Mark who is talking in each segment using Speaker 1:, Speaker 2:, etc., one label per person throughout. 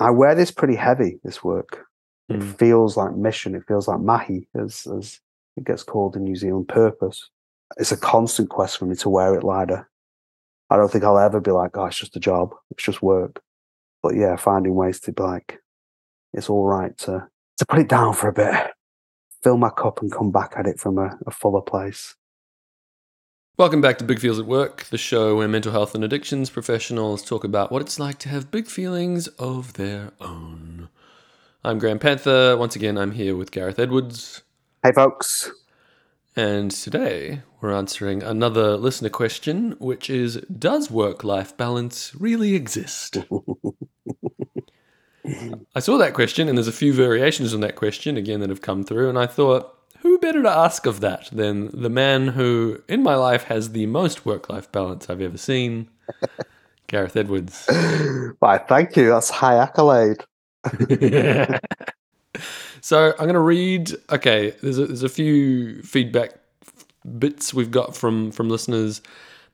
Speaker 1: I wear this pretty heavy. This work. It
Speaker 2: Mm.
Speaker 1: feels like mission. It feels like mahi, as as it gets called in New Zealand. Purpose. It's a constant quest for me to wear it lighter. I don't think I'll ever be like, oh, it's just a job. It's just work. But yeah, finding ways to be like, it's all right to to put it down for a bit, fill my cup, and come back at it from a, a fuller place.
Speaker 2: Welcome back to Big Feels at Work, the show where mental health and addictions professionals talk about what it's like to have big feelings of their own. I'm Graham Panther. Once again, I'm here with Gareth Edwards.
Speaker 1: Hey, folks.
Speaker 2: And today we're answering another listener question, which is Does work life balance really exist? I saw that question, and there's a few variations on that question again that have come through, and I thought, who better to ask of that than the man who, in my life, has the most work life balance I've ever seen, Gareth Edwards.
Speaker 1: Why, thank you. That's high accolade.
Speaker 2: so I'm going to read. Okay, there's a, there's a few feedback bits we've got from from listeners.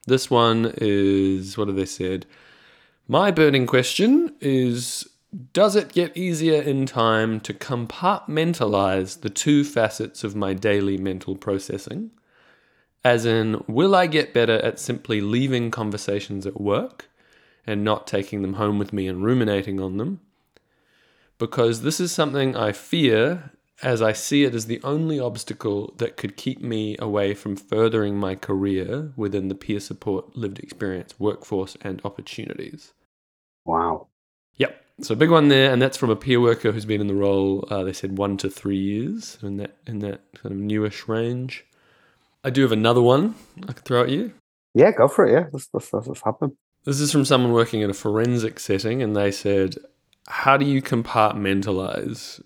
Speaker 2: This one is what have they said? My burning question is: Does it get easier in time to compartmentalize the two facets of my daily mental processing? As in, will I get better at simply leaving conversations at work and not taking them home with me and ruminating on them? because this is something I fear as I see it as the only obstacle that could keep me away from furthering my career within the peer support, lived experience, workforce, and opportunities.
Speaker 1: Wow.
Speaker 2: Yep. So a big one there, and that's from a peer worker who's been in the role. Uh, they said one to three years in that in that kind of newish range. I do have another one I could throw at you.
Speaker 1: Yeah, go for it. Yeah, let's, let's, let's, let's happen.
Speaker 2: This is from someone working in a forensic setting, and they said, How do you compartmentalize?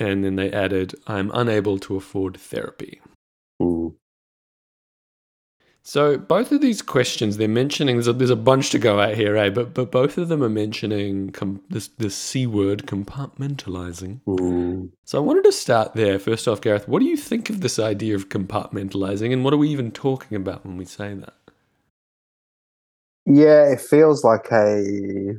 Speaker 2: And then they added, I'm unable to afford therapy.
Speaker 1: Ooh.
Speaker 2: So both of these questions, they're mentioning there's a, there's a bunch to go at here, eh? But but both of them are mentioning com- this this c word compartmentalizing.
Speaker 1: Ooh.
Speaker 2: So I wanted to start there. First off, Gareth, what do you think of this idea of compartmentalizing, and what are we even talking about when we say that?
Speaker 1: Yeah, it feels like a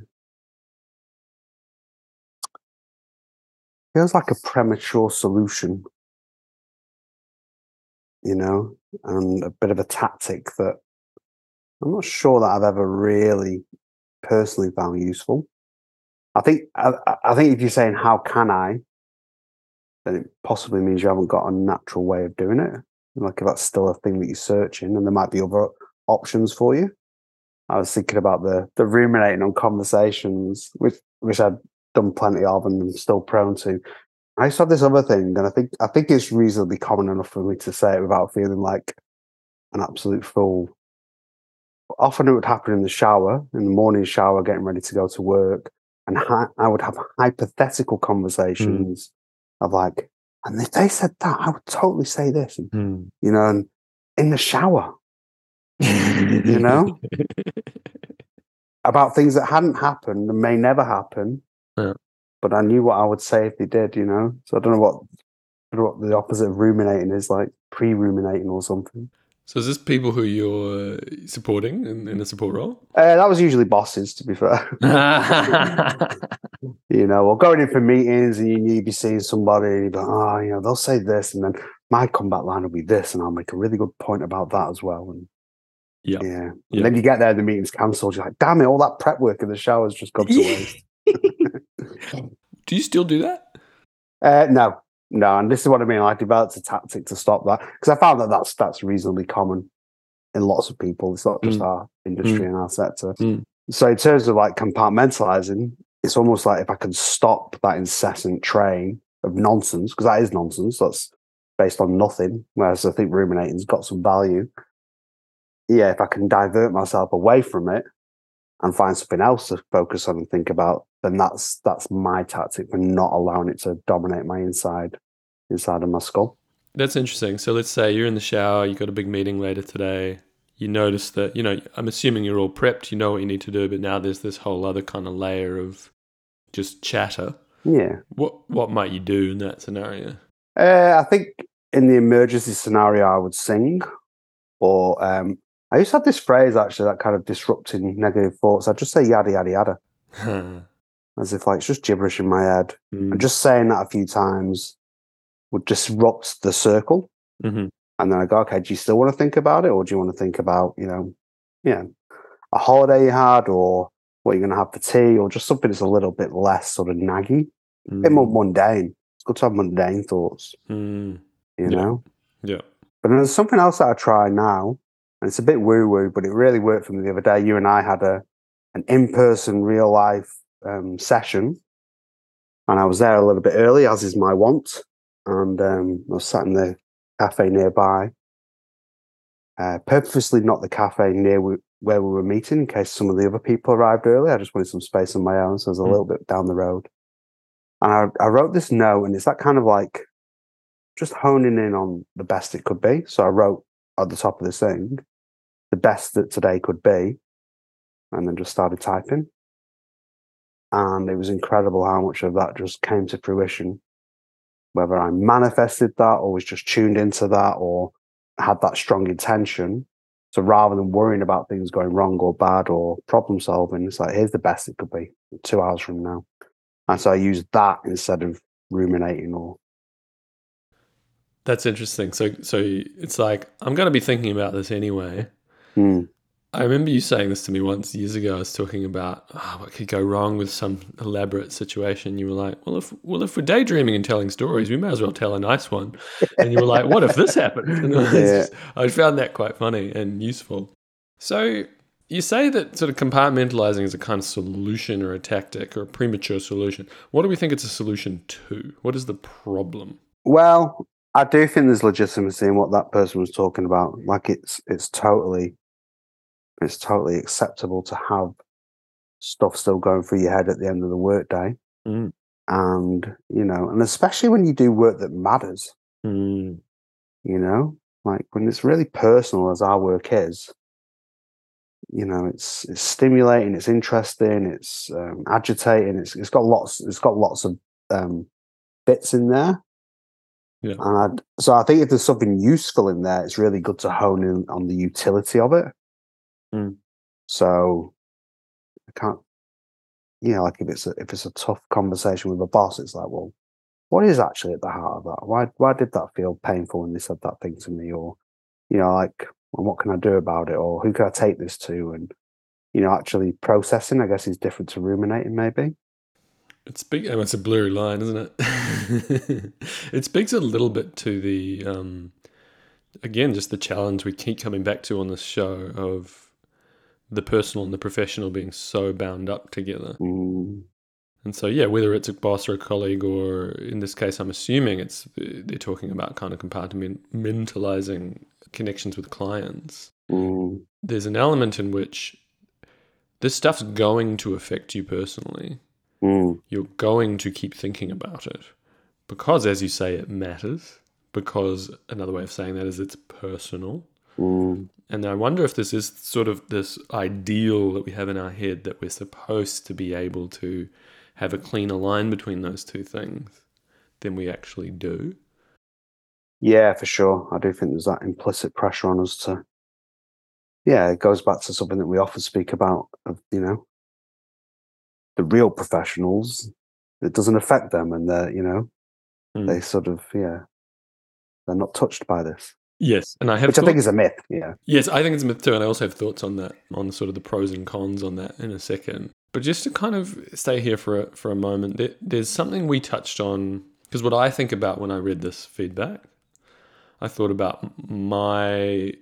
Speaker 1: feels like a premature solution, you know, and a bit of a tactic that I'm not sure that I've ever really personally found useful. I think I, I- think if you're saying how can I, then it possibly means you haven't got a natural way of doing it. Like if that's still a thing that you're searching, and there might be other options for you. I was thinking about the the ruminating on conversations, which which I'd done plenty of and I'm still prone to. I used to have this other thing, and I think I think it's reasonably common enough for me to say it without feeling like an absolute fool. Often it would happen in the shower, in the morning shower, getting ready to go to work, and hi- I would have hypothetical hmm. conversations of like, and if they said that, I would totally say this, and, hmm. you know, and in the shower, you know, about things that hadn't happened and may never happen.
Speaker 2: Yeah.
Speaker 1: But I knew what I would say if they did, you know. So I don't know what I don't know what the opposite of ruminating is, like pre-ruminating or something.
Speaker 2: So is this people who you're supporting in, in a support role?
Speaker 1: Uh, that was usually bosses, to be fair. you know, or going in for meetings and you you'd be seeing somebody, and you'd be like, oh, you know, they'll say this, and then my comeback line will be this, and I'll make a really good point about that as well. And
Speaker 2: Yep.
Speaker 1: yeah, and
Speaker 2: Yep.
Speaker 1: then you get there, the meeting's cancelled. You're like, damn it, all that prep work in the shower's just gone to waste.
Speaker 2: Do you still do that?
Speaker 1: Uh, no, no, and this is what I mean. I developed a tactic to stop that because I found that that's that's reasonably common in lots of people. It's not just
Speaker 2: Mm.
Speaker 1: our industry and our sector.
Speaker 2: Mm.
Speaker 1: So in terms of like compartmentalizing, it's almost like if I can stop that incessant train of nonsense because that is nonsense. That's based on nothing. Whereas I think ruminating's got some value. Yeah, if I can divert myself away from it and find something else to focus on and think about, then that's that's my tactic for not allowing it to dominate my inside inside of my skull.
Speaker 2: That's interesting. So let's say you're in the shower, you've got a big meeting later today. You notice that, you know, I'm assuming you're all prepped, you know what you need to do, but now there's this whole other kind of layer of just chatter.
Speaker 1: Yeah.
Speaker 2: What what might you do in that scenario?
Speaker 1: Uh, I think in the emergency scenario, I would sing, or um, I used to have this phrase actually that kind of disrupting negative thoughts. I'd just say yada yada yada. as if like it's just gibberish in my head.
Speaker 2: Mm.
Speaker 1: And just saying that a few times would disrupt the circle.
Speaker 2: hmm
Speaker 1: And then I go, okay, do you still want to think about it, or do you want to think about, you know, yeah, a holiday you had, or what you're going to have for tea, or just something that's a little bit less sort of naggy, a bit more mundane. It's good to have mundane thoughts,
Speaker 2: Mm.
Speaker 1: you
Speaker 2: Yeah.
Speaker 1: know.
Speaker 2: Yeah.
Speaker 1: But there's something else that I try now, and it's a bit woo woo, but it really worked for me the other day. You and I had a an in person, real life um, session, and I was there a little bit early, as is my wont. And um, I was sat in the cafe nearby, uh, purposely not the cafe near w- where we were meeting in case some of the other people arrived early. I just wanted some space on my own, so I was a
Speaker 2: Mm.
Speaker 1: little bit down the road. And I, I wrote this note, and it's that kind of like just honing in on the best it could be. So I wrote at the top of this thing, the best that today could be, and then just started typing. And it was incredible how much of that just came to fruition. Whether I manifested that or was just tuned into that or had that strong intention. So rather than worrying about things going wrong or bad or problem solving, it's like, here's the best it could be two hours from now. And so I used that instead of ruminating or
Speaker 2: That's interesting. So, so it's like I'm going to be thinking about this anyway.
Speaker 1: Hmm.
Speaker 2: I remember you saying this to me once years ago. I was talking about oh, what could go wrong with some elaborate situation. You were like, "Well, if well, if we're daydreaming and telling stories, we may as well tell a nice one." And you were like, "What if this happened?" And I,
Speaker 1: Yeah.
Speaker 2: just- I found that quite funny and useful. So you say that sort of compartmentalizing is a kind of solution or a tactic or a premature solution. What do we think it's a solution to? What is the problem?
Speaker 1: Well, I do think there's legitimacy in what that person was talking about. Like it's it's totally it's totally acceptable to have stuff still going through your head at the end of the workday.
Speaker 2: Mm.
Speaker 1: And, you know, and especially when you do work that matters,
Speaker 2: Mm.
Speaker 1: you know, like when it's really personal as our work is, you know, it's it's stimulating, it's interesting, it's um, agitating, it's it's got lots it's got lots of um, bits in there.
Speaker 2: Yeah.
Speaker 1: And I'd, so I think if there's something useful in there, it's really good to hone in on the utility of it.
Speaker 2: Mm.
Speaker 1: So I can't, you know, like if it's a, if it's a tough conversation with a boss, it's like, well, what is actually at the heart of that? Why why did that feel painful when they said that thing to me? Or, you know, like, well, what can I do about it? Or who can I take this to? And you know, actually processing, I guess, is different to ruminating, maybe.
Speaker 2: It's big. oh, It's a blurry line, isn't it? it speaks a little bit to the, um, again, just the challenge we keep coming back to on this show of the personal and the professional being so bound up together.
Speaker 1: Mm,
Speaker 2: And so, yeah, whether it's a boss or a colleague, or in this case, I'm assuming it's they're talking about kind of compartmentalizing connections with clients.
Speaker 1: mm,
Speaker 2: There's an element in which this stuff's going to affect you personally.
Speaker 1: mm,
Speaker 2: you're going to keep thinking about it because, as you say, it matters. Because another way of saying that is it's personal.
Speaker 1: Mm,
Speaker 2: And I wonder if this is sort of this ideal that we have in our head that we're supposed to be able to have a cleaner line between those two things than we actually do.
Speaker 1: Yeah, for sure. I do think there's that implicit pressure on us to. Yeah, it goes back to something that we often speak about of, you know, the real professionals. It doesn't affect them and they're, you know,
Speaker 2: Mm.
Speaker 1: they sort of, yeah, they're not touched by this,
Speaker 2: Yes, and I have
Speaker 1: which I think is a myth. Yeah.
Speaker 2: Yes, I think it's a myth too, and I also have thoughts on that, on sort of the pros and cons on that in a second. But just to kind of stay here for a, for a moment, there, there's something we touched on because what I think about when I read this feedback, I thought about my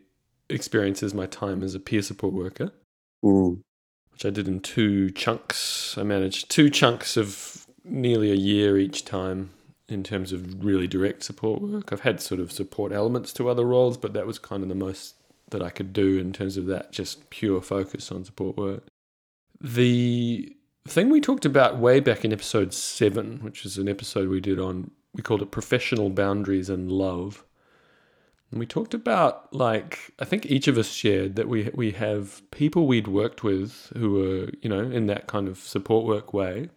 Speaker 2: experiences, my time as a peer support worker,
Speaker 1: Mm,
Speaker 2: which I did in two chunks. I managed two chunks of nearly a year each time in terms of really direct support work. I've had sort of support elements to other roles, but that was kind of the most that I could do in terms of that just pure focus on support work. The thing we talked about way back in episode seven, which is an episode we did on, we called it professional boundaries and love. And we talked about like I think each of us shared that we we have people we'd worked with who were you know in that kind of support work way,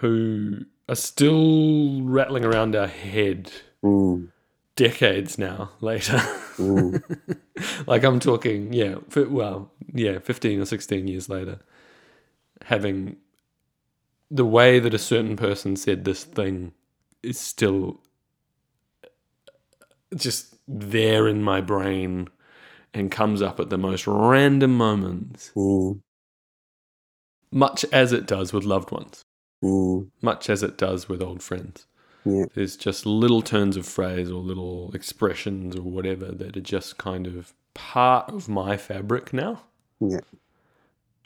Speaker 2: who are still rattling around our head
Speaker 1: mm,
Speaker 2: decades now later.
Speaker 1: mm,
Speaker 2: like I'm talking, yeah, well, yeah, 15 or 16 years later, having the way that a certain person said this thing is still just there in my brain and comes up at the most random moments,
Speaker 1: Mm,
Speaker 2: much as it does with loved ones,
Speaker 1: mm,
Speaker 2: much as it does with old friends.
Speaker 1: yeah.
Speaker 2: There's just little turns of phrase or little expressions or whatever that are just kind of part of my fabric now,
Speaker 1: Yeah.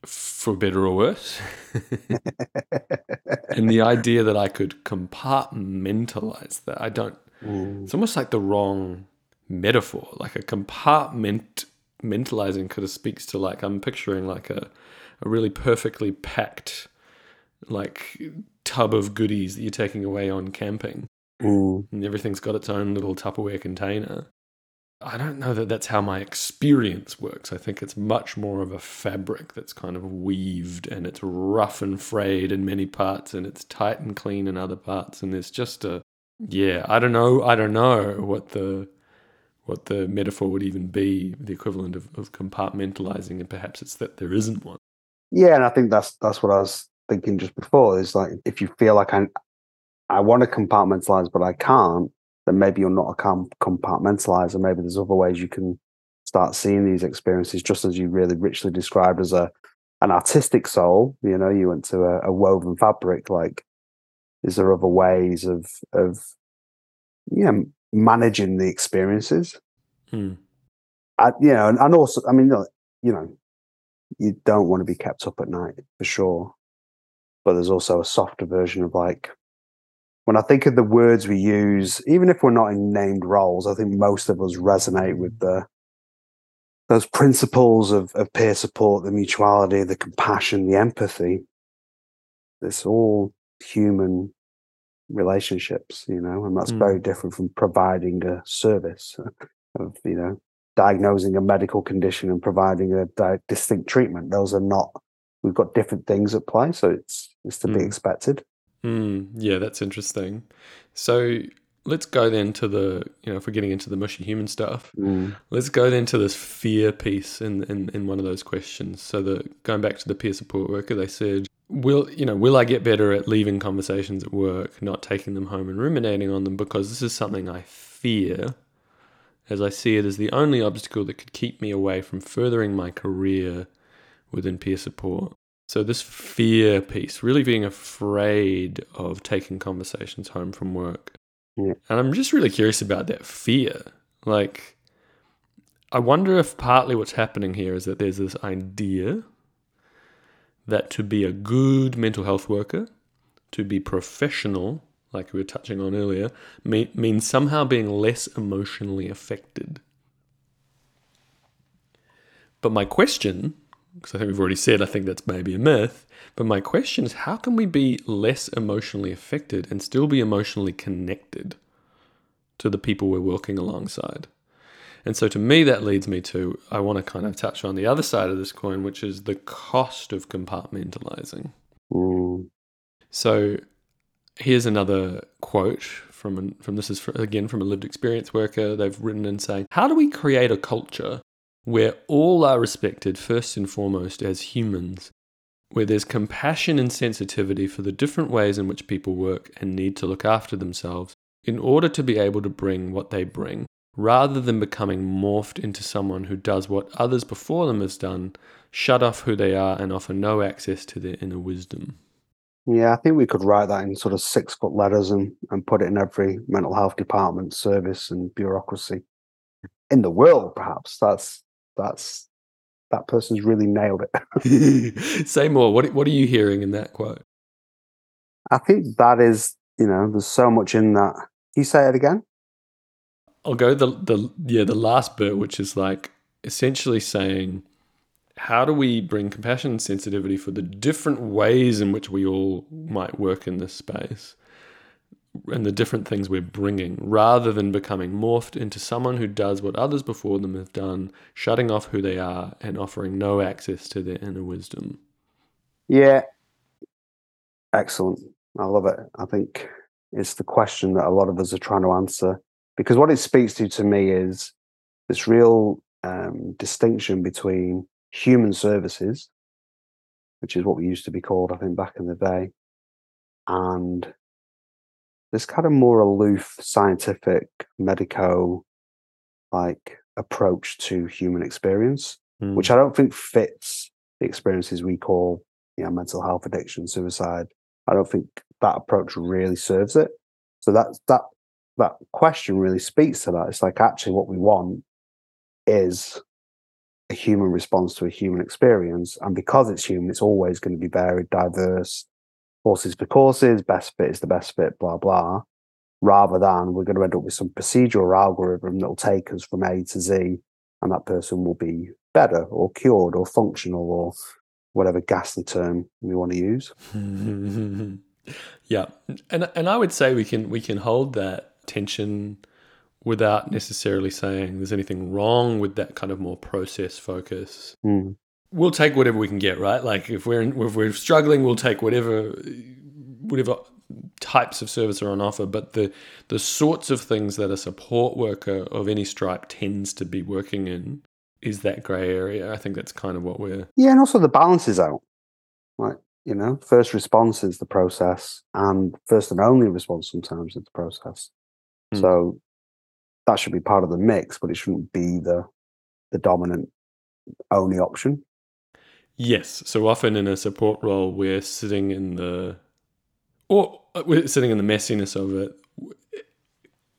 Speaker 2: for better or worse. and the idea that I could compartmentalize that, I don't,
Speaker 1: Mm,
Speaker 2: it's almost like the wrong metaphor. Like a compartment mentalizing kind of speaks to like, I'm picturing like a, a really perfectly packed, like tub of goodies that you're taking away on camping
Speaker 1: mm,
Speaker 2: and everything's got its own little Tupperware container. I don't know that that's how my experience works. I think it's much more of a fabric that's kind of weaved and it's rough and frayed in many parts and it's tight and clean in other parts. And there's just a, yeah, I don't know. I don't know what the, what the metaphor would even be, the equivalent of, of compartmentalizing. And perhaps it's that there isn't one.
Speaker 1: Yeah, and I think that's that's what I was thinking just before. Is like if you feel like I I want to compartmentalize, but I can't, then maybe you're not a com- compartmentalizer. Maybe there's other ways you can start seeing these experiences, just as you really richly described as a an artistic soul. You know, you went to a, a woven fabric. Like, is there other ways of of yeah managing the experiences?
Speaker 2: Hmm.
Speaker 1: I, you know, and, and also, I mean, you know, you don't want to be kept up at night for sure. But there's also a softer version of like, when I think of the words we use, even if we're not in named roles, I think most of us resonate with the those principles of, of peer support, the mutuality, the compassion, the empathy. It's all human relationships, you know, and that's
Speaker 2: Mm.
Speaker 1: very different from providing a service of, you know, diagnosing a medical condition and providing a di- distinct treatment. Those are not. We've got different things at play, so it's it's to be
Speaker 2: Mm.
Speaker 1: expected.
Speaker 2: Mm, yeah, that's interesting. So let's go then to the, you know, if we're getting into the mushy human stuff,
Speaker 1: Mm.
Speaker 2: let's go then to this fear piece in, in, in one of those questions. So the going back to the peer support worker, they said, Will you know, will I get better at leaving conversations at work, not taking them home and ruminating on them because this is something I fear as I see it as the only obstacle that could keep me away from furthering my career within peer support. So, this fear piece, really being afraid of taking conversations home from work.
Speaker 1: Yeah.
Speaker 2: And I'm just really curious about that fear. Like, I wonder if partly what's happening here is that there's this idea that to be a good mental health worker, to be professional, like we were touching on earlier, me- means somehow being less emotionally affected. But my question, because I think we've already said I think that's maybe a myth, but my question is how can we be less emotionally affected and still be emotionally connected to the people we're working alongside? And so to me, that leads me to I want to kind of touch on the other side of this coin, which is the cost of compartmentalizing.
Speaker 1: Mm.
Speaker 2: So here's another quote from from this is again from a lived experience worker. They've written and saying, "How do we create a culture where all are respected first and foremost as humans, where there's compassion and sensitivity for the different ways in which people work and need to look after themselves in order to be able to bring what they bring, rather than becoming morphed into someone who does what others before them has done, shut off who they are and offer no access to their inner wisdom."
Speaker 1: Yeah, I think we could write that in sort of six foot letters and, and put it in every mental health department, service, and bureaucracy in the world. Perhaps that's that's that person's really nailed it.
Speaker 2: Say more. What what are you hearing in that quote?
Speaker 1: I think that is, you know, there's so much in that. Can you say it again?
Speaker 2: I'll go the the yeah the last bit, which is like essentially saying, how do we bring compassion and sensitivity for the different ways in which we all might work in this space, and the different things we're bringing, rather than becoming morphed into someone who does what others before them have done, shutting off who they are and offering no access to their inner wisdom.
Speaker 1: Yeah. Excellent. I love it. I think it's the question that a lot of us are trying to answer because what it speaks to to me is this real um, distinction between human services, which is what we used to be called, I think, back in the day, and this kind of more aloof scientific medico like approach to human experience
Speaker 2: Mm.
Speaker 1: which i don't think fits the experiences we call you know mental health addiction suicide. I don't think that approach really serves it. So that that that question really speaks to that. It's like actually what we want is a human response to a human experience and because it's human it's always going to be varied diverse horses for courses best fit is the best fit blah blah rather than we're going to end up with some procedural algorithm that will take us from a to z and that person will be better or cured or functional or whatever ghastly term we want to use
Speaker 2: yeah, and and I would say we can we can hold that tension without necessarily saying there's anything wrong with that kind of more process focus.
Speaker 1: Mm.
Speaker 2: We'll take whatever we can get, right? Like if we're in, if we're struggling, we'll take whatever whatever types of service are on offer. But the the sorts of things that a support worker of any stripe tends to be working in is that grey area. I think that's kind of what we're
Speaker 1: Yeah, and also the balance is out. Like, you know, first response is the process, and first and only response sometimes is the process.
Speaker 2: Hmm.
Speaker 1: So that should be part of the mix, but it shouldn't be the the dominant only option.
Speaker 2: Yes. So often in a support role, we're sitting in the, or uh, we're sitting in the messiness of it.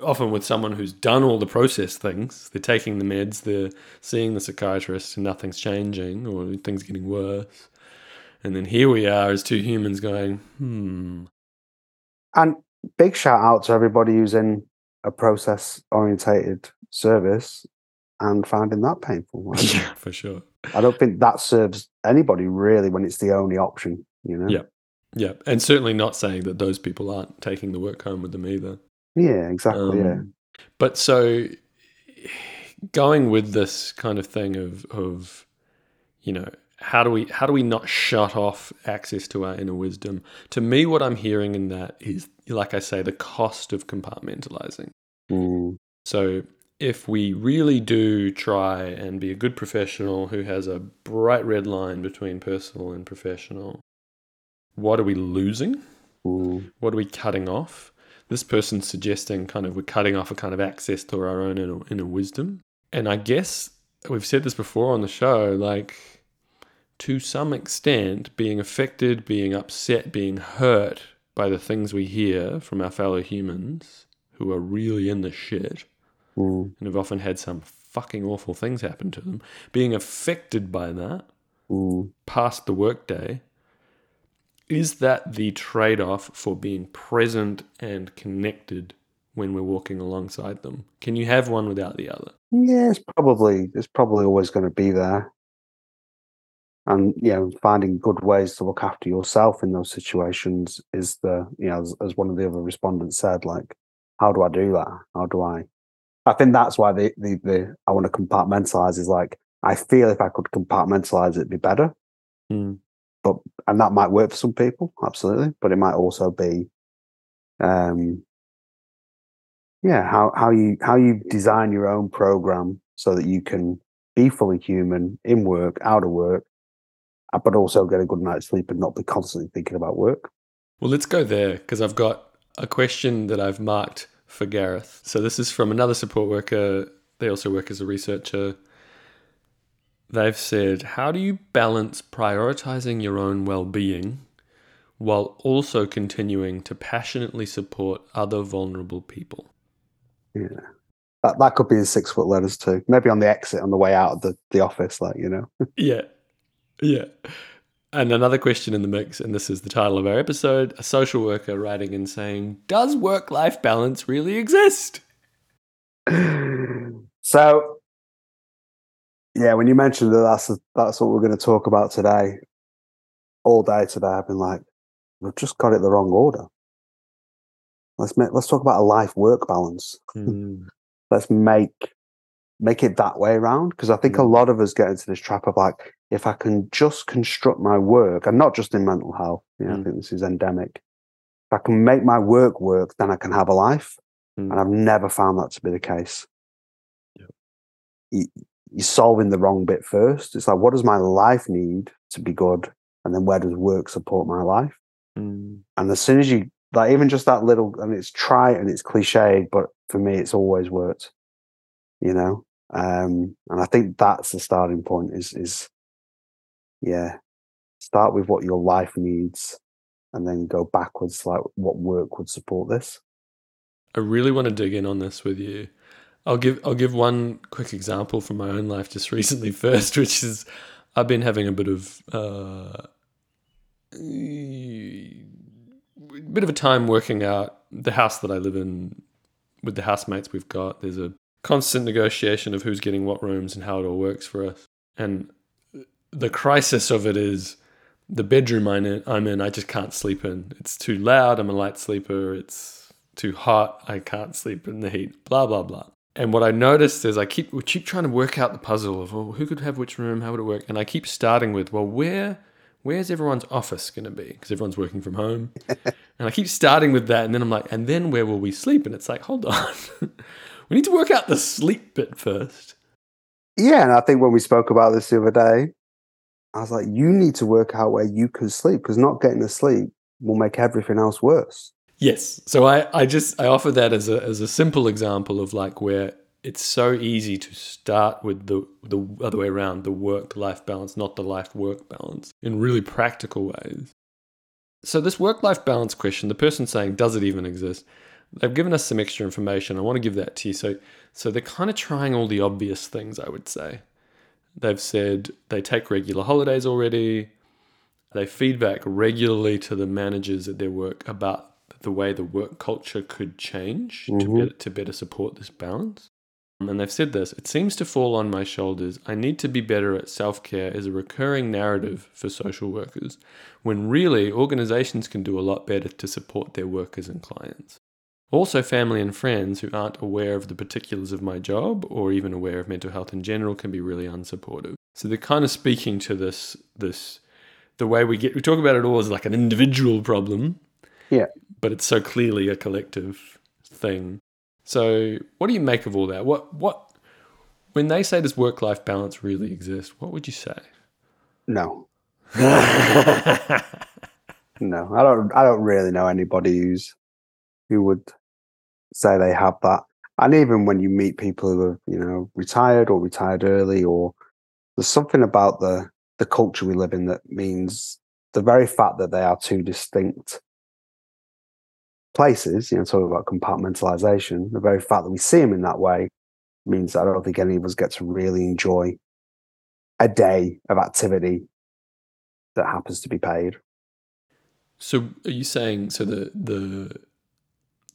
Speaker 2: Often with someone who's done all the process things, they're taking the meds, they're seeing the psychiatrist, and nothing's changing or things getting worse. And then here we are as two humans going, hmm.
Speaker 1: And big shout out to everybody who's in a process orientated service and finding that painful. Like,
Speaker 2: Yeah, for sure.
Speaker 1: I don't think that serves anybody really when it's the only option, you know?
Speaker 2: Yeah. Yeah. And certainly not saying that those people aren't taking the work home with them either.
Speaker 1: Yeah, exactly. yeah.
Speaker 2: Um, But so going with this kind of thing of of you know how do we how do we not shut off access to our inner wisdom? To me, what I'm hearing in that is, like I say, the cost of compartmentalizing.
Speaker 1: Mm,
Speaker 2: So if we really do try and be a good professional who has a bright red line between personal and professional, what are we losing?
Speaker 1: mm,
Speaker 2: What are we cutting off? This person's suggesting kind of we're cutting off a kind of access to our own inner, inner wisdom. And I guess we've said this before on the show, like to some extent, being affected, being upset, being hurt by the things we hear from our fellow humans who are really in the shit
Speaker 1: mm,
Speaker 2: and have often had some fucking awful things happen to them, being affected by that
Speaker 1: mm.
Speaker 2: past the workday, is that the trade off for being present and connected when we're walking alongside them? Can you have one without the other?
Speaker 1: Yeah, it's probably it's probably always going to be there, and you know, finding good ways to look after yourself in those situations is the you know, as, as one of the other respondents said, like, how do I do that? How do I? I think that's why the the, the I want to compartmentalize is like I feel if I could compartmentalize it'd be better,
Speaker 2: Mm.
Speaker 1: but and that might work for some people, absolutely, but it might also be, um, yeah, how how you how you design your own program so that you can be fully human in work, out of work, uh, but also get a good night's sleep and not be constantly thinking about work.
Speaker 2: Well, let's go there because I've got a question that I've marked for Gareth. So this is from another support worker. They also work as a researcher. They've said, How do you balance prioritizing your own well being while also continuing to passionately support other vulnerable people?
Speaker 1: Yeah, that that could be in six foot letters too. Maybe on the exit on the way out of the the office, like you know.
Speaker 2: Yeah. Yeah. And another question in the mix, and this is the title of our episode a social worker writing and saying, Does work life balance really exist?
Speaker 1: so yeah when you mentioned that that's that's what we're going to talk about today all day today i've been like we've just got it the wrong order let's make let's talk about a life work balance let's make make it that way around because i think a
Speaker 2: Mm.
Speaker 1: lot of us get into this trap of like if i can just construct my work and not just in mental health you know, i
Speaker 2: Mm.
Speaker 1: think this is endemic if i can make my work work then i can have a life
Speaker 2: Mm.
Speaker 1: and i've never found that to be the case
Speaker 2: Yep.
Speaker 1: you, you're solving the wrong bit first it's like what does my life need to be good and then where does work support my life
Speaker 2: Mm.
Speaker 1: And as soon as you like, even just that little, and it's trite and it's cliche, but for me, it's always worked. You know, um, and I think that's the starting point. Is is yeah, start with what your life needs, and then go backwards, like what work would support this.
Speaker 2: I really want to dig in on this with you. I'll give I'll give one quick example from my own life just recently first, which is I've been having a bit of uh, bit of a time working out the house that I live in with the housemates we've got. There's a constant negotiation of who's getting what rooms and how it all works for us. And the crisis of it is the bedroom I'm in, I'm in, I just can't sleep in. It's too loud. I'm a light sleeper. It's too hot. I can't sleep in the heat. Blah blah blah. And what I noticed is I keep we keep trying to work out the puzzle of well, who could have which room, how would it work, and I keep starting with well, where where's everyone's office going to be? Because everyone's working from home. and I keep starting with that. And then I'm like, and then where will we sleep? And it's like, hold on. we need to work out the sleep bit first.
Speaker 1: Yeah. And I think when we spoke about this the other day, I was like, you need to work out where you can sleep because not getting to sleep will make everything else worse.
Speaker 2: Yes. So I, I just I offer that as a as a simple example of like where it's so easy to start with the the other way around, the work life balance, not the life work balance, in really practical ways. So this work life balance question, the person saying, does it even exist? They've given us some extra information. I want to give that to you. So so they're kind of trying all the obvious things, I would say. They've said they take regular holidays already. They feedback regularly to the managers at their work about the way the work culture could change mm-hmm. to, better, to better support this balance. And they've said this it seems to fall on my shoulders. I need to be better at self care as a recurring narrative for social workers, when really organizations can do a lot better to support their workers and clients. Also, family and friends who aren't aware of the particulars of my job or even aware of mental health in general can be really unsupportive. So they're kind of speaking to this this the way we get we talk about it all as like an individual problem.
Speaker 1: Yeah.
Speaker 2: But it's so clearly a collective thing. So, what do you make of all that? What what when they say does work life balance really exist? What would you say?
Speaker 1: No. no, I don't. I don't really know anybody who's who would say they have that. And even when you meet people who are, you know, retired or retired early, or there's something about the the culture we live in that means the very fact that they are two distinct places, you know, talking about compartmentalization, the very fact that we see them in that way means I don't think any of us get to really enjoy a day of activity that happens to be paid.
Speaker 2: So are you saying so the the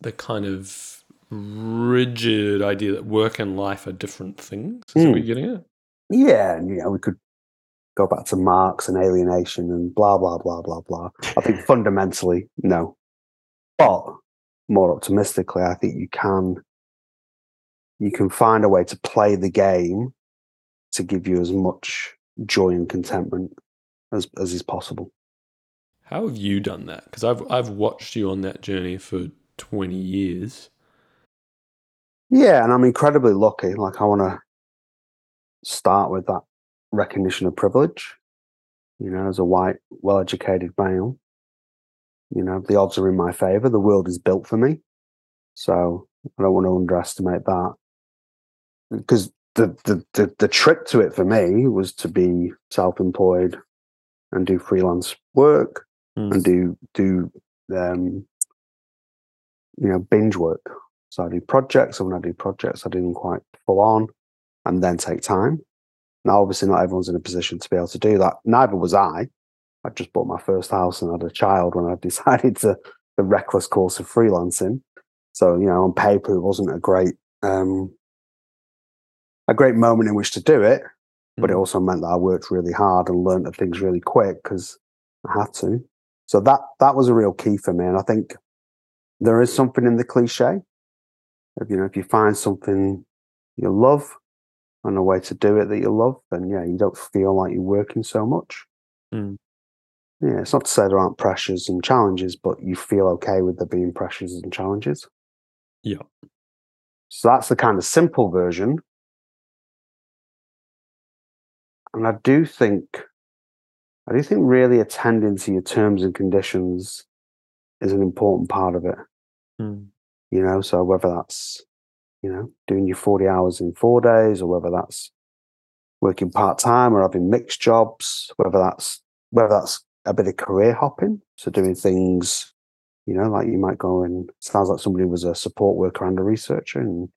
Speaker 2: the kind of rigid idea that work and life are different things? Is mm. what hmm. you're getting at?
Speaker 1: Yeah, and you know, we could go back to Marx and alienation and blah blah blah blah blah. I think fundamentally, no. But more optimistically, I think you can you can find a way to play the game to give you as much joy and contentment as as is possible.
Speaker 2: How have you done that? Because I've I've watched you on that journey for twenty years.
Speaker 1: Yeah, and I'm incredibly lucky. Like I want to start with that recognition of privilege. You know, as a white, well-educated male, you know, the odds are in my favor. The world is built for me. So I don't want to underestimate that. Because the, the, the, the trick to it for me was to be self employed and do freelance work mm. and do, do, um, you know, binge work. So I do projects, and when I do projects, I do them quite full on and then take time. Now, obviously, not everyone's in a position to be able to do that. Neither was I. I just bought my first house and had a child when I decided to the reckless course of freelancing. So you know, on paper, it wasn't a great um, a great moment in which to do it, but it mm. also meant that I worked really hard and learned the things really quick because I had to. So that that was a real key for me, and I think there is something in the cliche. If, you know, if you find something you love and a way to do it that you love, then yeah, you don't feel like you're working so much. Mm yeah, it's not to say there aren't pressures and challenges, but you feel okay with there being pressures and challenges.
Speaker 2: Yeah.
Speaker 1: So that's the kind of simple version. And I do think, I do think really attending to your terms and conditions is an important part of it.
Speaker 2: Mm.
Speaker 1: You know, so whether that's you know doing your forty hours in four days, or whether that's working part time or having mixed jobs, whether that's whether that's a bit of career hopping, so doing things, you know, like you might go and sounds like somebody was a support worker and a researcher, and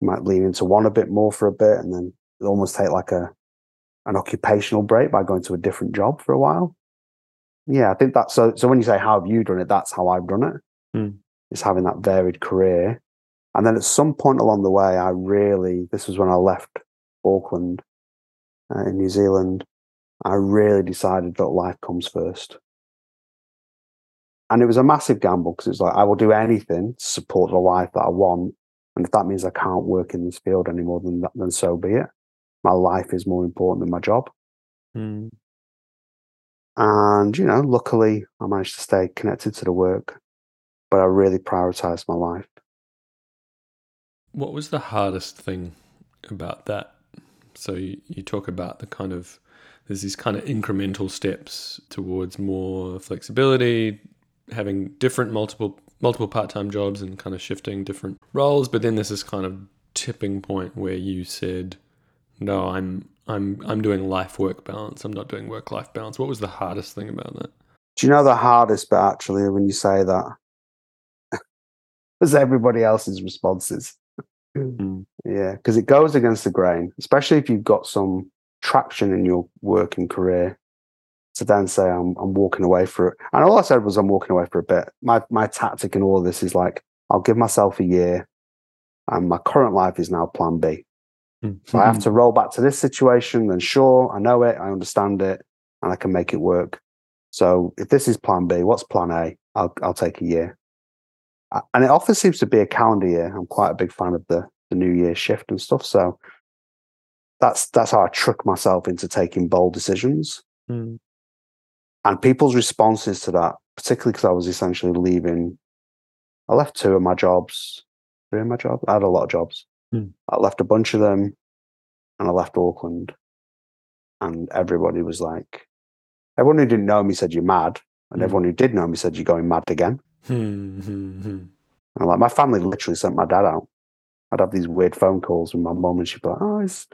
Speaker 1: you might lean into one a bit more for a bit, and then almost take like a an occupational break by going to a different job for a while. Yeah, I think that's so. So when you say how have you done it, that's how I've done it.
Speaker 2: Mm.
Speaker 1: It's having that varied career, and then at some point along the way, I really this was when I left Auckland uh, in New Zealand. I really decided that life comes first, and it was a massive gamble because it's like I will do anything to support the life that I want, and if that means I can't work in this field anymore, then that, then so be it. My life is more important than my job.
Speaker 2: Mm.
Speaker 1: And, you know, luckily I managed to stay connected to the work, but I really prioritized my life.
Speaker 2: What was the hardest thing about that? So you, you talk about the kind of there's these kind of incremental steps towards more flexibility, having different multiple multiple part-time jobs and kind of shifting different roles, but then there's this kind of tipping point where you said, "No, I'm I'm I'm doing life work balance. I'm not doing work life balance." What was the hardest thing about that?
Speaker 1: Do you know the hardest bit actually when you say that? Was everybody else's responses.
Speaker 2: Mm. mm.
Speaker 1: Yeah, because it goes against the grain, especially if you've got some traction in your working career. To then say I'm I'm walking away for it, and all I said was I'm walking away for a bit. My my tactic in all of this is like I'll give myself a year, and my current life is now Plan B. Hmm. If I have hmm. to roll back to this situation, then sure, I know it, I understand it, and I can make it work. So if this is Plan B, what's Plan A? I'll I'll take a year, and it often seems to be a calendar year. I'm quite a big fan of the the New Year shift and stuff. So that's that's how I trick myself into taking bold decisions.
Speaker 2: Mm.
Speaker 1: And people's responses to that, particularly because I was essentially leaving, I left two of my jobs, three of my jobs. I had a lot of jobs.
Speaker 2: Hmm.
Speaker 1: I left a bunch of them, and I left Auckland, and everybody was like, everyone who didn't know me said you're mad, and
Speaker 2: Hmm.
Speaker 1: everyone who did know me said you're going mad again.
Speaker 2: Hmm, hmm, hmm.
Speaker 1: Like my family literally sent my dad out. I'd have these weird phone calls with my mum, and she'd be like, "Oh, is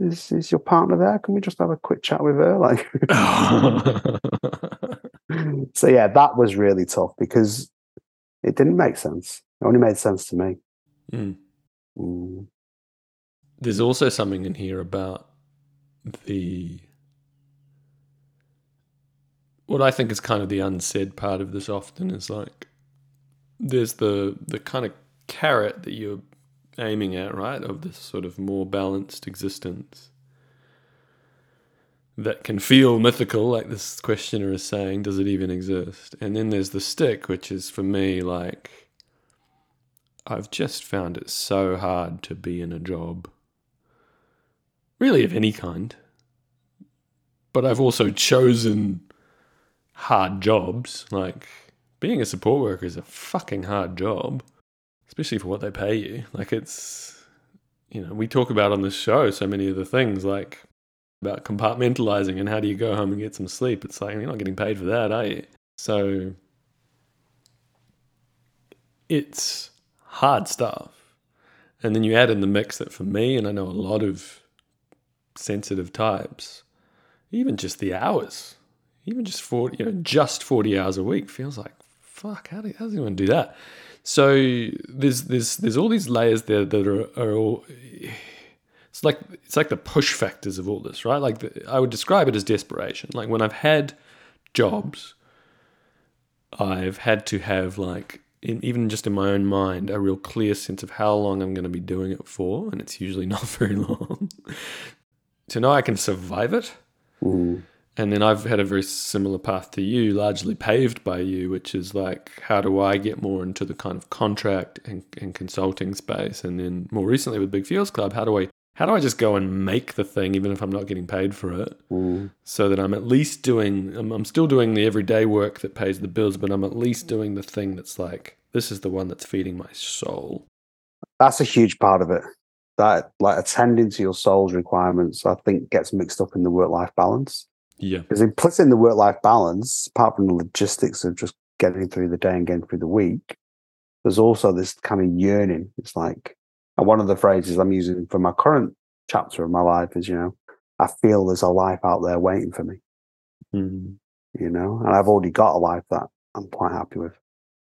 Speaker 1: is is your partner there? Can we just have a quick chat with her?" Like, so yeah, that was really tough because it didn't make sense. It only made sense to me.
Speaker 2: Mm.
Speaker 1: Mm.
Speaker 2: There's also something in here about the what I think is kind of the unsaid part of this often is like there's the the kind of carrot that you're aiming at, right? Of this sort of more balanced existence that can feel mythical, like this questioner is saying, does it even exist? And then there's the stick, which is for me like I've just found it so hard to be in a job, really of any kind. But I've also chosen hard jobs. Like being a support worker is a fucking hard job, especially for what they pay you. Like it's, you know, we talk about on this show so many of the things like about compartmentalizing and how do you go home and get some sleep. It's like you're not getting paid for that, are you? So it's hard stuff. And then you add in the mix that for me, and I know a lot of sensitive types, even just the hours, even just 40, you know, just 40 hours a week feels like, fuck, how, do, how does anyone do that? So there's, there's, there's all these layers there that are, are all, it's like, it's like the push factors of all this, right? Like the, I would describe it as desperation. Like when I've had jobs, I've had to have like in, even just in my own mind, a real clear sense of how long I'm going to be doing it for, and it's usually not very long. to know I can survive it. And then I've had a very similar path to you, largely paved by you, which is like, how do I get more into the kind of contract and, and consulting space, and then more recently with Big Feels Club, how do I how do I just go and make the thing, even if I'm not getting paid for it?
Speaker 1: Mm.
Speaker 2: so that I'm at least doing, I'm, I'm still doing the everyday work that pays the bills, but I'm at least doing the thing that's like, this is the one that's feeding my soul.
Speaker 1: That's a huge part of it. That like attending to your soul's requirements, I think, gets mixed up in the work life balance.
Speaker 2: Yeah.
Speaker 1: Because implicit in the work life balance, apart from the logistics of just getting through the day and getting through the week, there's also this kind of yearning. It's like, and one of the phrases I'm using for my current chapter of my life is, you know, I feel there's a life out there waiting for me,
Speaker 2: Mm.
Speaker 1: you know, and I've already got a life that I'm quite happy with,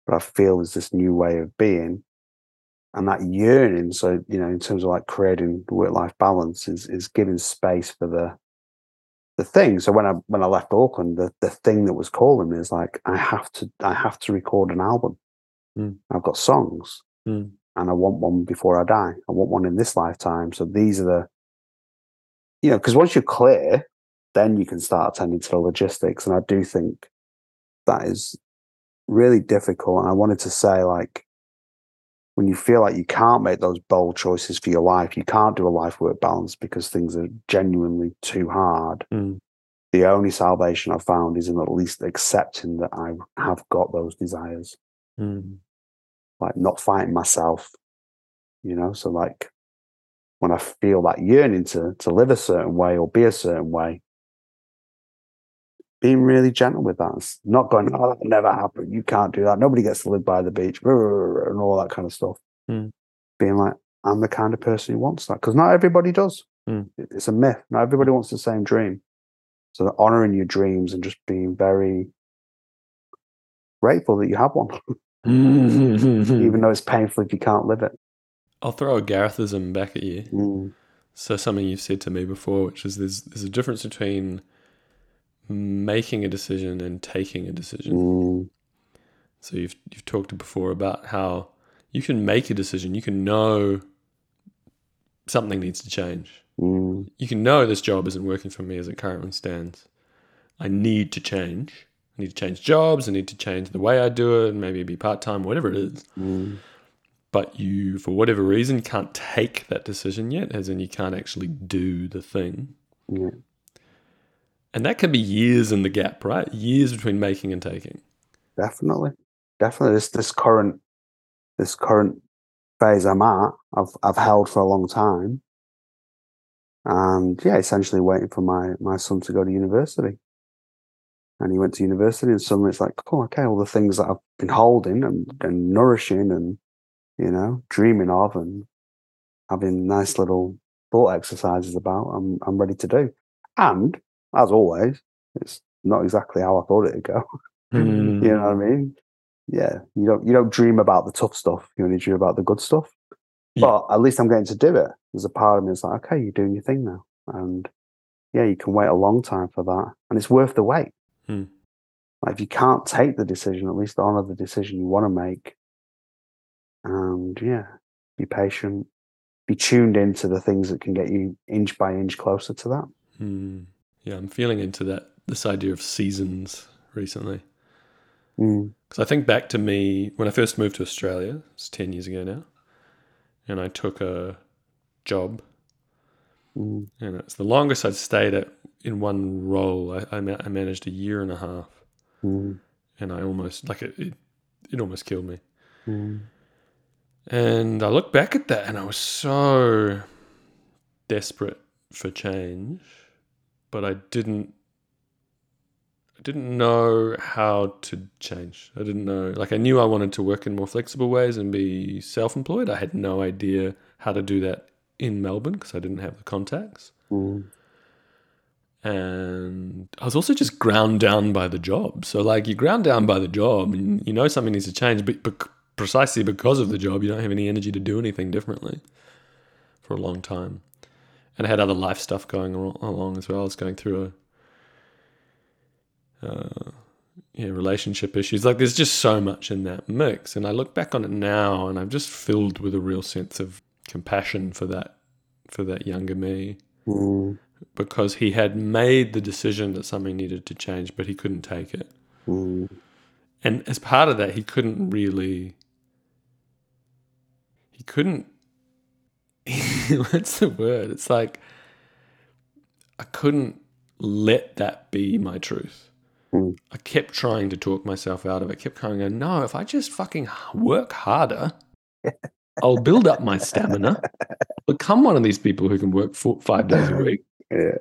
Speaker 1: but I feel there's this new way of being. And that yearning, so you know, in terms of like creating work-life balance, is is giving space for the the thing. So when I when I left Auckland, the, the thing that was calling me is like, I have to I have to record an album.
Speaker 2: Mm.
Speaker 1: I've got songs,
Speaker 2: Mm.
Speaker 1: and I want one before I die. I want one in this lifetime. So these are the, you know, because once you're clear, then you can start attending to the logistics. And I do think that is really difficult. And I wanted to say, like, when you feel like you can't make those bold choices for your life, you can't do a life work balance because things are genuinely too hard.
Speaker 2: Mm.
Speaker 1: The only salvation I've found is in at least accepting that I have got those desires,
Speaker 2: Mm.
Speaker 1: like not fighting myself, you know. So, like, when I feel that yearning to to live a certain way or be a certain way, being really gentle with that, It's not going, "Oh, that never happened. You can't do that. Nobody gets to live by the beach," and all that kind of stuff.
Speaker 2: Mm.
Speaker 1: Being like, I'm the kind of person who wants that because not everybody does.
Speaker 2: Mm.
Speaker 1: It's a myth. Not everybody wants the same dream. So honoring your dreams and just being very grateful that you have one, even though it's painful if you can't live it.
Speaker 2: I'll throw a Garethism back at you.
Speaker 1: Mm.
Speaker 2: So something you've said to me before, which is there's there's a difference between making a decision and taking a decision.
Speaker 1: Mm.
Speaker 2: So you've you've talked before about how you can make a decision. You can know something needs to change.
Speaker 1: Mm.
Speaker 2: You can know this job isn't working for me as it currently stands. I need to change. I need to change jobs. I need to change the way I do it, and maybe be part time, whatever it is.
Speaker 1: Mm.
Speaker 2: But you, for whatever reason, can't take that decision yet, as in you can't actually do the thing.
Speaker 1: Yeah.
Speaker 2: And that can be years in the gap, right? Years between making and taking.
Speaker 1: Definitely, definitely. This this current this current phase I'm at, I've I've held for a long time, and yeah, essentially waiting for my my son to go to university. And he went to university, and suddenly it's like, oh, okay, all the things that I've been holding and, and nourishing, and you know, dreaming of, and having nice little thought exercises about, I'm I'm ready to do. And as always, it's not exactly how I thought it'd go. You know what I mean? Yeah, you don't you don't dream about the tough stuff. You only dream about the good stuff.
Speaker 2: Yeah.
Speaker 1: But at least I'm getting to do it. There's a part of me that's like, okay, you're doing your thing now, and yeah, you can wait a long time for that, and it's worth the wait.
Speaker 2: Hmm.
Speaker 1: Like if you can't take the decision, at least honor the decision you want to make, and yeah, be patient, be tuned into the things that can get you inch by inch closer to that.
Speaker 2: Hmm. Yeah, I'm feeling into that this idea of seasons recently.
Speaker 1: Mm,
Speaker 2: Because I think back to me when I first moved to Australia, it's 10 years ago now, and I took a job,
Speaker 1: mm,
Speaker 2: and it's the longest I'd stayed at in one role. I, I, ma- I managed a year and a half,
Speaker 1: mm,
Speaker 2: and I almost, like, it, it, it almost killed me.
Speaker 1: mm,
Speaker 2: And I look back at that and I was so desperate for change, but I didn't I didn't know how to change. I didn't know like I knew I wanted to work in more flexible ways and be self-employed. I had no idea how to do that in Melbourne because I didn't have the contacts.
Speaker 1: mm,
Speaker 2: And I was also just ground down by the job. So like you're ground down by the job and you know something needs to change, but bec- precisely because of the job, you don't have any energy to do anything differently for a long time. And I had other life stuff going al- along as well. I was going through a uh, yeah, relationship issues. Like there's just so much in that mix. And I look back on it now and I'm just filled with a real sense of compassion for that for that younger me
Speaker 1: mm,
Speaker 2: because he had made the decision that something needed to change, but he couldn't take it.
Speaker 1: mm,
Speaker 2: And as part of that, he couldn't really. He couldn't. what's the word? It's like. I couldn't let that be my truth.
Speaker 1: Mm.
Speaker 2: I kept trying to talk myself out of it. I kept going, no, if I just fucking work harder, I'll build up my stamina, become one of these people who can work four, five days a week.
Speaker 1: yeah,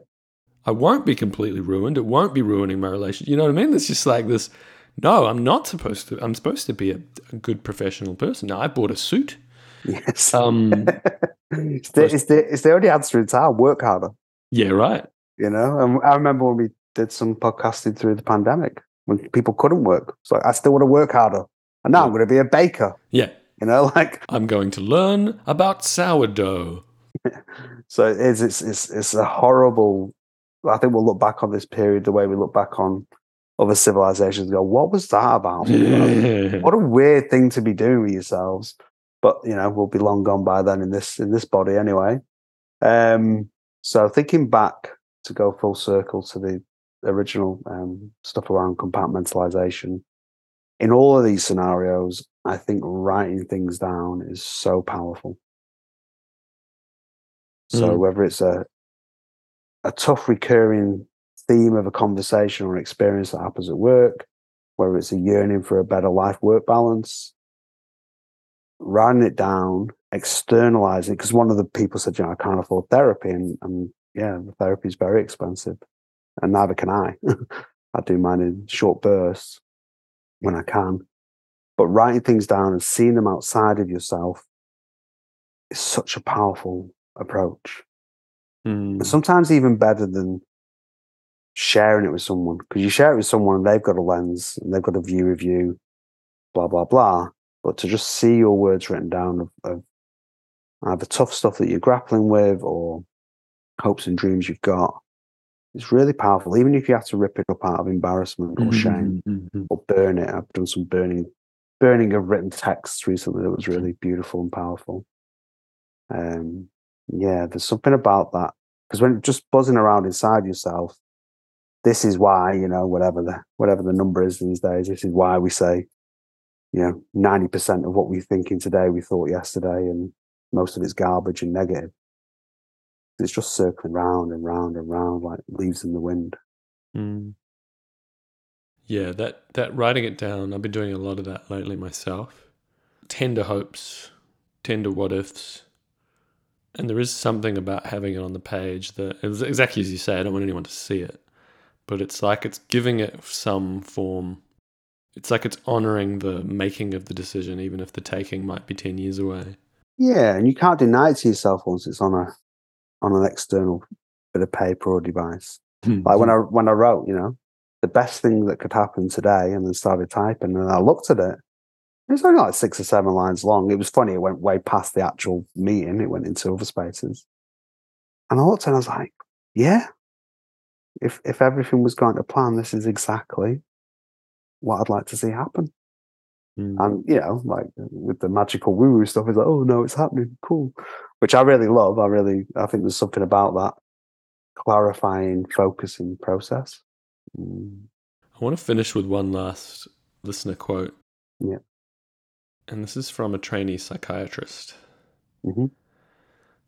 Speaker 2: I won't be completely ruined. It won't be ruining my relationship. You know what I mean? It's just like this no, I'm not supposed to. I'm supposed to be a, a good professional person. Now I bought a suit.
Speaker 1: Yes.
Speaker 2: Um,
Speaker 1: it's, the, it's, the, it's the only answer in town. Work harder.
Speaker 2: yeah, right.
Speaker 1: You know, and I remember when we did some podcasting through the pandemic when people couldn't work. So I still want to work harder. And now I'm going to be a baker.
Speaker 2: Yeah,
Speaker 1: You know, like
Speaker 2: I'm going to learn about sourdough.
Speaker 1: so it is. It's it's it's a horrible. I think we'll look back on this period the way we look back on other civilizations. and Go, what was that about? what a weird thing to be doing with yourselves. But you know, we'll be long gone by then in this in this body anyway. Um, so thinking back to go full circle to the original um, stuff around compartmentalization, in all of these scenarios, I think writing things down is so powerful. So
Speaker 2: Mm.
Speaker 1: whether it's a a tough recurring theme of a conversation or an experience that happens at work, whether it's a yearning for a better life work balance, writing it down, externalizing it. Because one of the people said, you know, I can't afford therapy. And, and yeah, the therapy is very expensive. And neither can I. I do mine in short bursts when I can. But writing things down and seeing them outside of yourself is such a powerful approach.
Speaker 2: Mm.
Speaker 1: And sometimes even better than sharing it with someone because you share it with someone and they've got a lens and they've got a view of you, blah blah blah. But to just see your words written down of, of either tough stuff that you're grappling with or hopes and dreams you've got, it's really powerful. Even if you have to rip it up out of embarrassment or shame
Speaker 2: Mhm.
Speaker 1: or burn it. I've done some burning burning of written texts recently that was really beautiful and powerful. Um, yeah, there's something about that because when just buzzing around inside yourself, this is why you know whatever the whatever the number is these days. This is why we say, you know, ninety percent of what we're thinking today we thought yesterday, and most of it's garbage and negative. It's just circling round and round and round like leaves in the wind.
Speaker 2: Mm. Yeah, that that writing it down. I've been doing a lot of that lately myself. Tender hopes, tender what ifs, and there is something about having it on the page that exactly as you say. I don't want anyone to see it, but it's like it's giving it some form. It's like it's honoring the making of the decision, even if the taking might be ten years away.
Speaker 1: Yeah, and you can't deny it to yourself once it's on a on an external bit of paper or device. Hmm. Like when I when I wrote, you know, the best thing that could happen today, and then started typing, and I looked at it. It was only like six or seven lines long. It was funny. It went way past the actual meeting. It went into other spaces, and I looked and I was like, "Yeah, if if everything was going to plan, this is exactly what I'd like to see happen."
Speaker 2: Mm.
Speaker 1: And you know, like with the magical woo woo stuff, it's like, oh no, it's happening, cool. Which I really love. I really, I think there's something about that clarifying, focusing process. Mm,
Speaker 2: I want to finish with one last listener quote.
Speaker 1: Yeah.
Speaker 2: And this is from a trainee psychiatrist.
Speaker 1: mhm.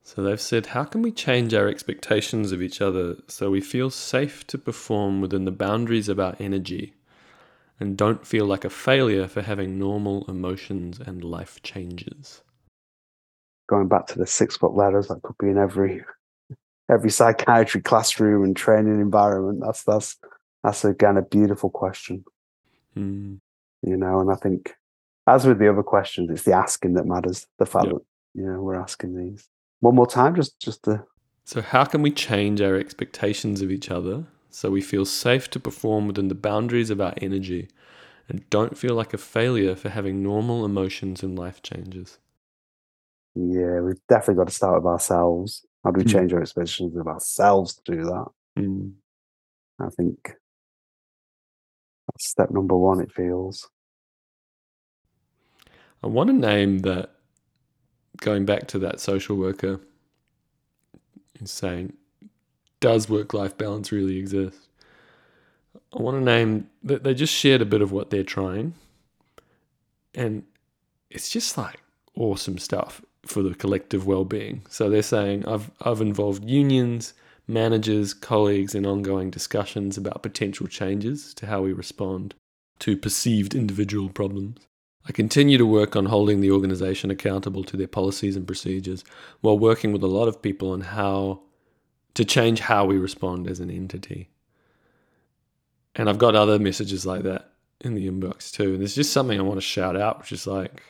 Speaker 2: So they've said, How can we change our expectations of each other so we feel safe to perform within the boundaries of our energy and don't feel like a failure for having normal emotions and life changes?
Speaker 1: Going back to the six foot ladders, that could be in every every psychiatry classroom and training environment. That's that's that's again a beautiful question,
Speaker 2: Hmm.
Speaker 1: you know. And I think, as with the other questions, it's the asking that matters. The fact
Speaker 2: Yeah.
Speaker 1: that you know we're asking these one more time, just just to
Speaker 2: So, how can we change our expectations of each other so we feel safe to perform within the boundaries of our energy and don't feel like a failure for having normal emotions and life changes?
Speaker 1: Yeah, we've definitely got to start with ourselves. How do we
Speaker 2: Hmm.
Speaker 1: change our expectations of ourselves to do that?
Speaker 2: Mm.
Speaker 1: I think that's step number one, it feels.
Speaker 2: I want to name that, going back to that social worker who's saying, does work life balance really exist? I want to name that they just shared a bit of what they're trying. And it's just like awesome stuff for the collective well being. So they're saying, I've, I've involved unions, managers, colleagues in ongoing discussions about potential changes to how we respond to perceived individual problems. I continue to work on holding the organization accountable to their policies and procedures while working with a lot of people on how to change how we respond as an entity. And I've got other messages like that in the inbox too. And there's just something I want to shout out, which is like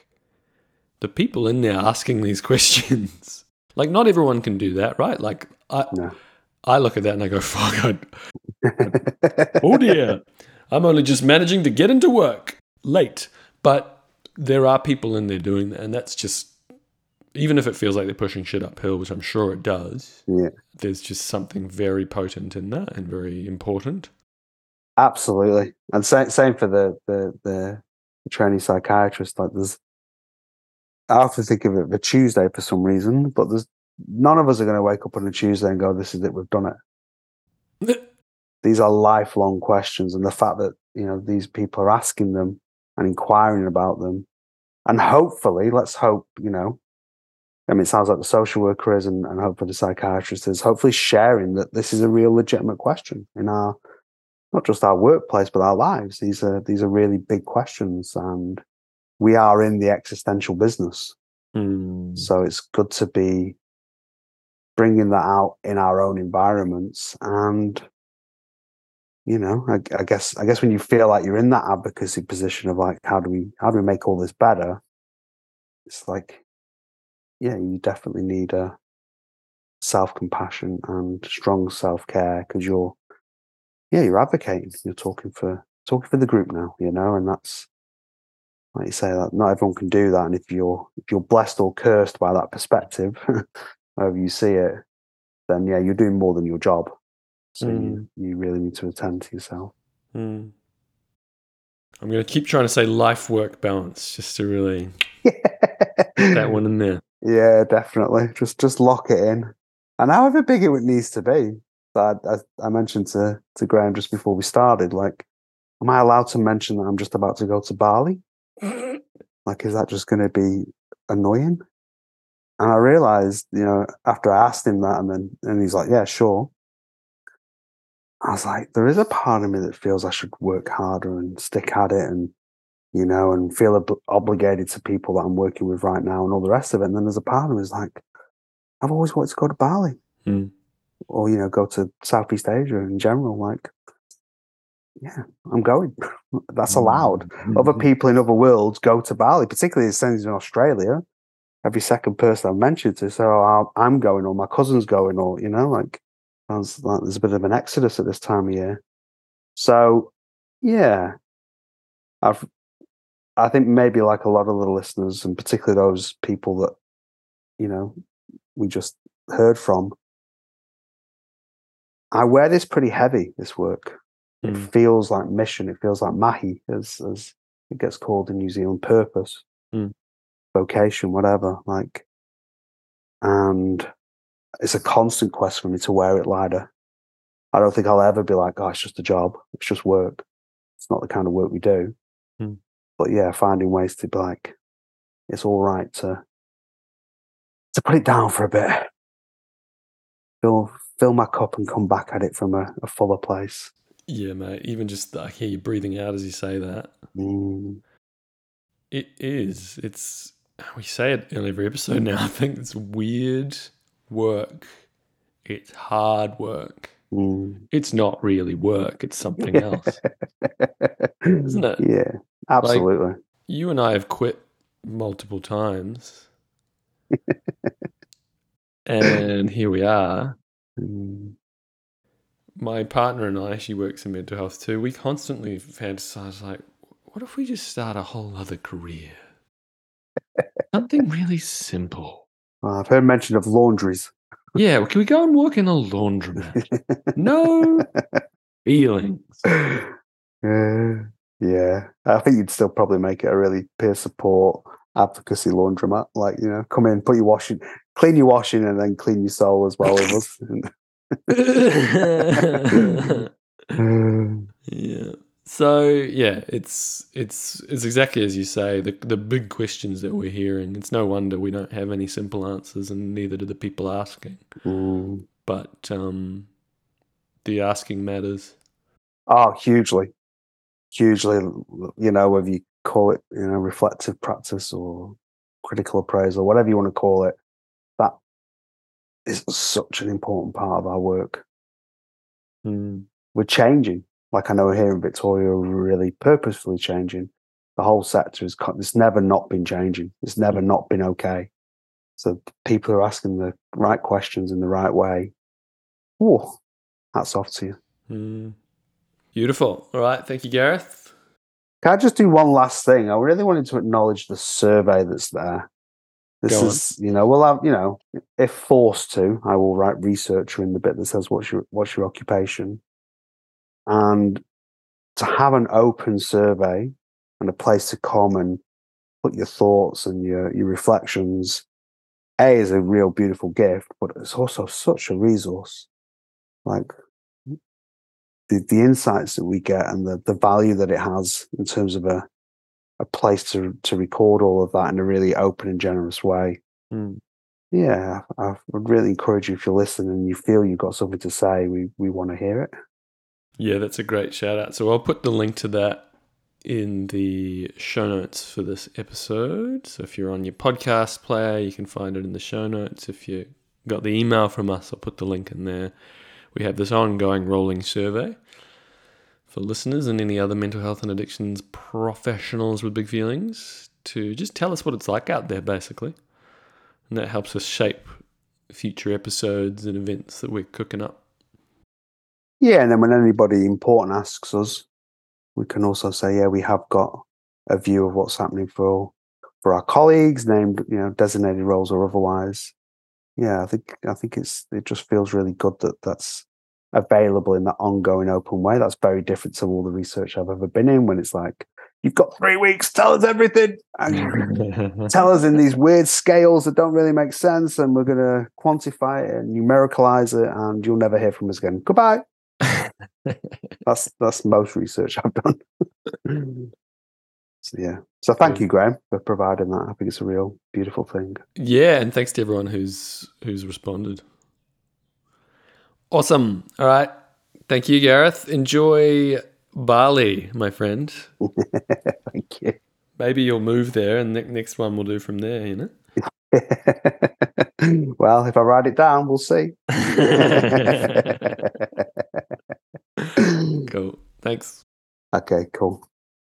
Speaker 2: the people in there asking these questions. like, not everyone can do that, right? Like, I,
Speaker 1: No.
Speaker 2: I look at that and I go, fuck, I, oh dear, I'm only just managing to get into work late. But there are people in there doing that, and that's just, even if it feels like they're pushing shit uphill, which I'm sure it does,
Speaker 1: yeah.
Speaker 2: there's just something very potent in that and very important.
Speaker 1: Absolutely, and same same for the the the training psychiatrist. Like, there's I often think of it the Tuesday for some reason, but there's none of us are going to wake up on a Tuesday and go, "This is it, we've done it." These are lifelong questions, and the fact that you know these people are asking them and inquiring about them, and hopefully, let's hope, you know, I mean, it sounds like the social worker is, and, and hopefully the psychiatrist is, hopefully sharing that this is a real legitimate question in our not just our workplace but our lives. These are these are really big questions, and we are in the existential business.
Speaker 2: Mm.
Speaker 1: So it's good to be bringing that out in our own environments, and you know, I, I guess I guess when you feel like you're in that advocacy position of like, how do we how do we make all this better? It's like, yeah, you definitely need a self compassion and strong self care because you're yeah, you're advocating. You're talking for talking for the group now, you know, and that's like you say that not everyone can do that. And if you're if you're blessed or cursed by that perspective, however you see it, then yeah, you're doing more than your job. So you, you really need to attend to yourself.
Speaker 2: Mm. I'm going to keep trying to say life work balance just to really that one in there.
Speaker 1: Yeah, definitely. Just just lock it in, and however big it needs to be. I, I, I mentioned to to Graham just before we started, like, am I allowed to mention that I'm just about to go to Bali? Like, is that just going to be annoying? And I realized, you know, after I asked him that, and then and he's like, yeah, sure. I was like, there is a part of me that feels I should work harder and stick at it, and you know, and feel ob- obligated to people that I'm working with right now, and all the rest of it. And then there's a part of me is like, I've always wanted to go to Bali,
Speaker 2: Mm.
Speaker 1: or you know, go to Southeast Asia in general. Like, yeah, I'm going. That's hmm. allowed hmm. other hmm. people in other worlds go to Bali, particularly as in Australia. Every second person I've mentioned to say, "Oh, I'm going," or "My cousin's going," or you know, like, sounds like there's a bit of an exodus at this time of year. So, yeah, I've, I think maybe like a lot of the listeners, and particularly those people that, you know, we just heard from. I wear this pretty heavy. This work. It
Speaker 2: Mm.
Speaker 1: feels like mission. It feels like mahi, as as it gets called in New Zealand. Purpose,
Speaker 2: Mm.
Speaker 1: vocation, whatever. Like, and it's a constant quest for me to wear it lighter. I don't think I'll ever be like, oh, it's just a job. It's just work. It's not the kind of work we do. But yeah, finding ways to be like, it's all right to to put it down for a bit. Fill fill my cup and come back at it from a, a fuller place.
Speaker 2: Yeah, mate. Even just I hear you breathing out as you say that.
Speaker 1: Mm.
Speaker 2: It is. It's we say it in every episode now. I think it's weird work. It's hard work.
Speaker 1: Mm.
Speaker 2: It's not really work. It's something else. Isn't it?
Speaker 1: Yeah, absolutely.
Speaker 2: You and I have quit multiple times. and here we are.
Speaker 1: Mm.
Speaker 2: My partner and I, she works in mental health too. We constantly fantasize like, what if we just start a whole other career? Something really simple.
Speaker 1: Well, I've heard mention of laundries.
Speaker 2: Yeah, can we go and work in a laundromat? No feelings.
Speaker 1: Uh, yeah, I think you'd still probably make it a really peer support advocacy laundromat. Like, you know, come in, put your washing, clean your washing, and then clean your soul as well with us.
Speaker 2: yeah. So yeah, it's it's it's exactly as you say. The the big questions that we're hearing. It's no wonder we don't have any simple answers, and neither do the people asking.
Speaker 1: Mm.
Speaker 2: But um, the asking matters.
Speaker 1: Oh, hugely, hugely. You know, whether you call it, you know, reflective practice or critical appraisal, whatever you want to call it, that is such an important part of our work.
Speaker 2: Mm.
Speaker 1: We're changing. like I know here in Victoria, we're really purposefully changing. The whole sector is it's never not been changing. It's never not been okay. So people are asking the right questions in the right way. Oh, hats off to you.
Speaker 2: Mm. Beautiful. All right. Thank you, Gareth.
Speaker 1: Can I just do one last thing? I really wanted to acknowledge the survey that's there. This
Speaker 2: Go
Speaker 1: is, you know, well, you know, if forced to, I will write researcher in the bit that says what's your what's your occupation, and to have an open survey and a place to come and put your thoughts and your your reflections. A is a real beautiful gift, but it's also such a resource. Like the, the insights that we get and the, the value that it has in terms of a a place to to record all of that in a really open and generous way.
Speaker 2: Mm.
Speaker 1: Yeah, I would really encourage you if you're listening and you feel you've got something to say, we we want to hear it.
Speaker 2: Yeah, that's a great shout out. So I'll put the link to that in the show notes for this episode. So if you're on your podcast player, you can find it in the show notes. If you got the email from us, I'll put the link in there. We have this ongoing rolling survey for listeners and any other mental health and addictions professionals with big feelings to just tell us what it's like out there, basically. And that helps us shape future episodes and events that we're cooking up.
Speaker 1: Yeah, and then when anybody important asks us, we can also say, yeah, we have got a view of what's happening for for our colleagues, named you know designated roles or otherwise. Yeah, I think I think it's it just feels really good that that's available in that ongoing open way. That's very different to all the research I've ever been in when it's like, you've got three weeks, tell us everything. And tell us in these weird scales that don't really make sense, and we're going to quantify it and numericalize it, and you'll never hear from us again. Goodbye. that's that's most research I've done. so, yeah. So thank you, Graham, for providing that. I think it's a real beautiful thing.
Speaker 2: Yeah, and thanks to everyone who's who's responded. Awesome. All right. Thank you, Gareth. Enjoy Bali, my friend.
Speaker 1: Thank you.
Speaker 2: Maybe you'll move there, and the next one we'll do from there. You know.
Speaker 1: well, if I write it down, we'll see.
Speaker 2: cool. Thanks.
Speaker 1: Okay. Cool.